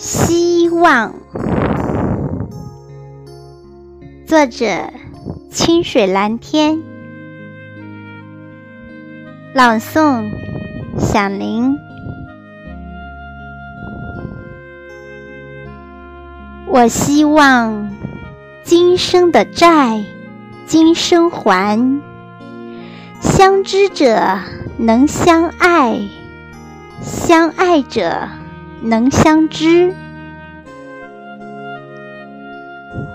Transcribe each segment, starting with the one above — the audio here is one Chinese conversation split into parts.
希望，作者：清水蓝天，朗诵：响铃。我希望今生的债，今生还。相知者能相爱，相爱者能相知。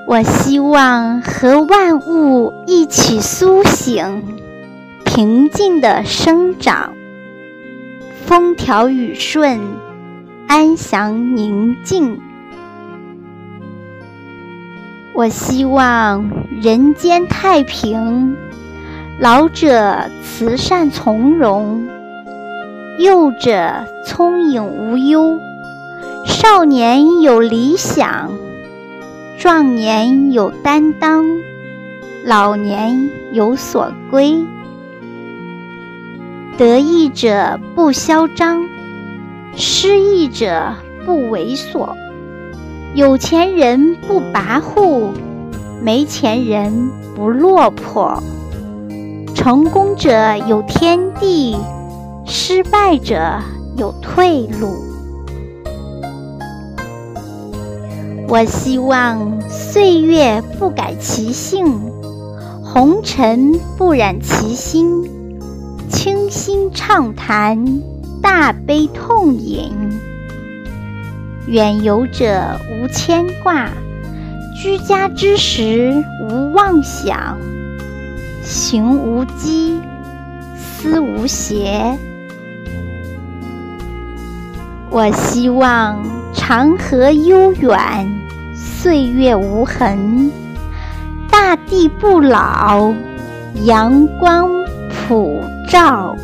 我希望和万物一起苏醒，平静的生长，风调雨顺，安详宁静。我希望人间太平。老者慈善从容，幼者聪颖无忧，少年有理想，壮年有担当，老年有所归。得意者不嚣张，失意者不猥琐，有钱人不跋扈，没钱人不落魄。成功者有天地，失败者有退路。我希望岁月不改其性，红尘不染其心，清心畅谈，大悲痛饮。远游者无牵挂，居家之时无妄想。行无羁，思无邪。我希望长河悠远，岁月无痕，大地不老，阳光普照。